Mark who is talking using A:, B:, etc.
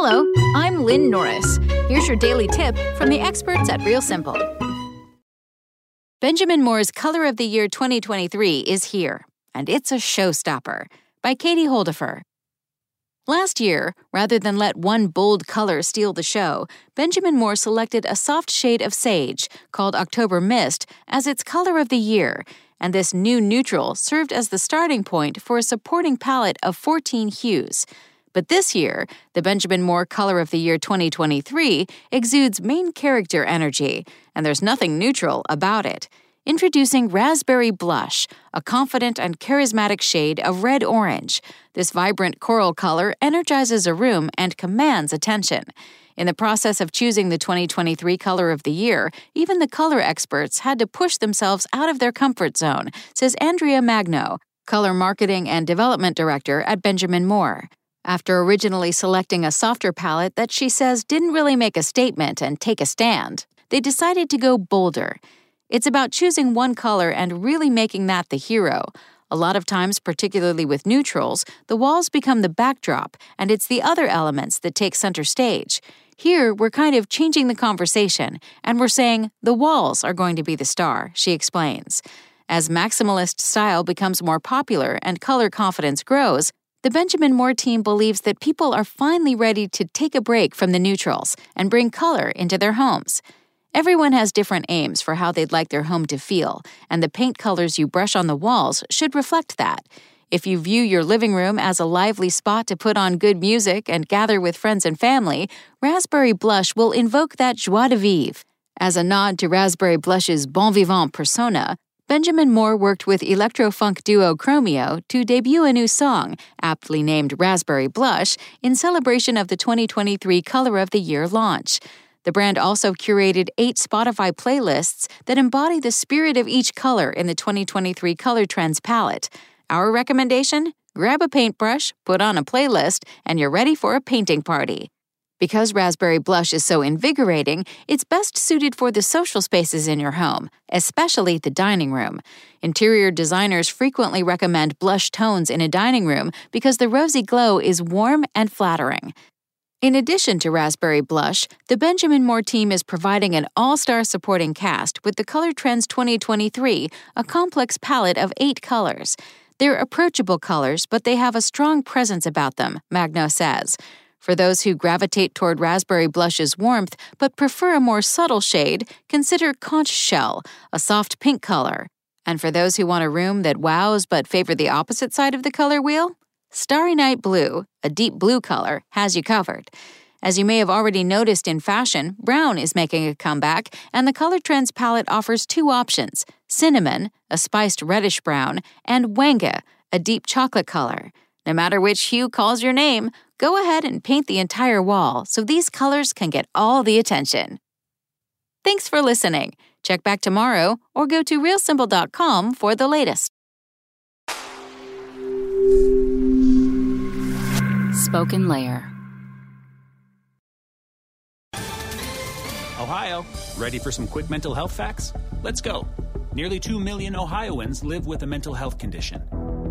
A: Hello, I'm Lynn Norris. Here's your daily tip from the experts at Real Simple. Benjamin Moore's Color of the Year 2023 is here, and it's a showstopper by Katie Holdefehr. Last year, rather than let one bold color steal the show, Benjamin Moore selected a soft shade of sage, called October Mist, as its color of the year, and this new neutral served as the starting point for a supporting palette of 14 hues. But this year, the Benjamin Moore Color of the Year 2023 exudes main character energy, and there's nothing neutral about it. Introducing Raspberry Blush, a confident and charismatic shade of red orange. This vibrant coral color energizes a room and commands attention. In the process of choosing the 2023 Color of the Year, even the color experts had to push themselves out of their comfort zone, says Andrea Magno, Color Marketing and Development Director at Benjamin Moore. After originally selecting a softer palette that she says didn't really make a statement and take a stand, they decided to go bolder. It's about choosing one color and really making that the hero. A lot of times, particularly with neutrals, the walls become the backdrop, and it's the other elements that take center stage. Here, we're kind of changing the conversation, and we're saying the walls are going to be the star, she explains. As maximalist style becomes more popular and color confidence grows, the Benjamin Moore team believes that people are finally ready to take a break from the neutrals and bring color into their homes. Everyone has different aims for how they'd like their home to feel, and the paint colors you brush on the walls should reflect that. If you view your living room as a lively spot to put on good music and gather with friends and family, Raspberry Blush will invoke that joie de vivre. As a nod to Raspberry Blush's bon vivant persona, Benjamin Moore worked with electro-funk duo Chromeo to debut a new song, aptly named Raspberry Blush, in celebration of the 2023 Color of the Year launch. The brand also curated eight Spotify playlists that embody the spirit of each color in the 2023 Color Trends palette. Our recommendation? Grab a paintbrush, put on a playlist, and you're ready for a painting party. Because raspberry blush is so invigorating, it's best suited for the social spaces in your home, especially the dining room. Interior designers frequently recommend blush tones in a dining room because the rosy glow is warm and flattering. In addition to Raspberry Blush, the Benjamin Moore team is providing an all star supporting cast with the Color Trends 2023, a complex palette of eight colors. They're approachable colors, but they have a strong presence about them, Magno says. For those who gravitate toward Raspberry Blush's warmth but prefer a more subtle shade, consider Conch Shell, a soft pink color. And for those who want a room that wows but favor the opposite side of the color wheel, Starry Night Blue, a deep blue color, has you covered. As you may have already noticed in fashion, brown is making a comeback, and the Color Trends palette offers two options cinnamon, a spiced reddish brown, and wenge, a deep chocolate color. No matter which hue calls your name, go ahead and paint the entire wall so these colors can get all the attention. Thanks for listening. Check back tomorrow or go to realsimple.com for the latest.
B: SpokenLayer.
C: Ohio, ready for some quick mental health facts? Let's go. Nearly 2 million Ohioans live with a mental health condition.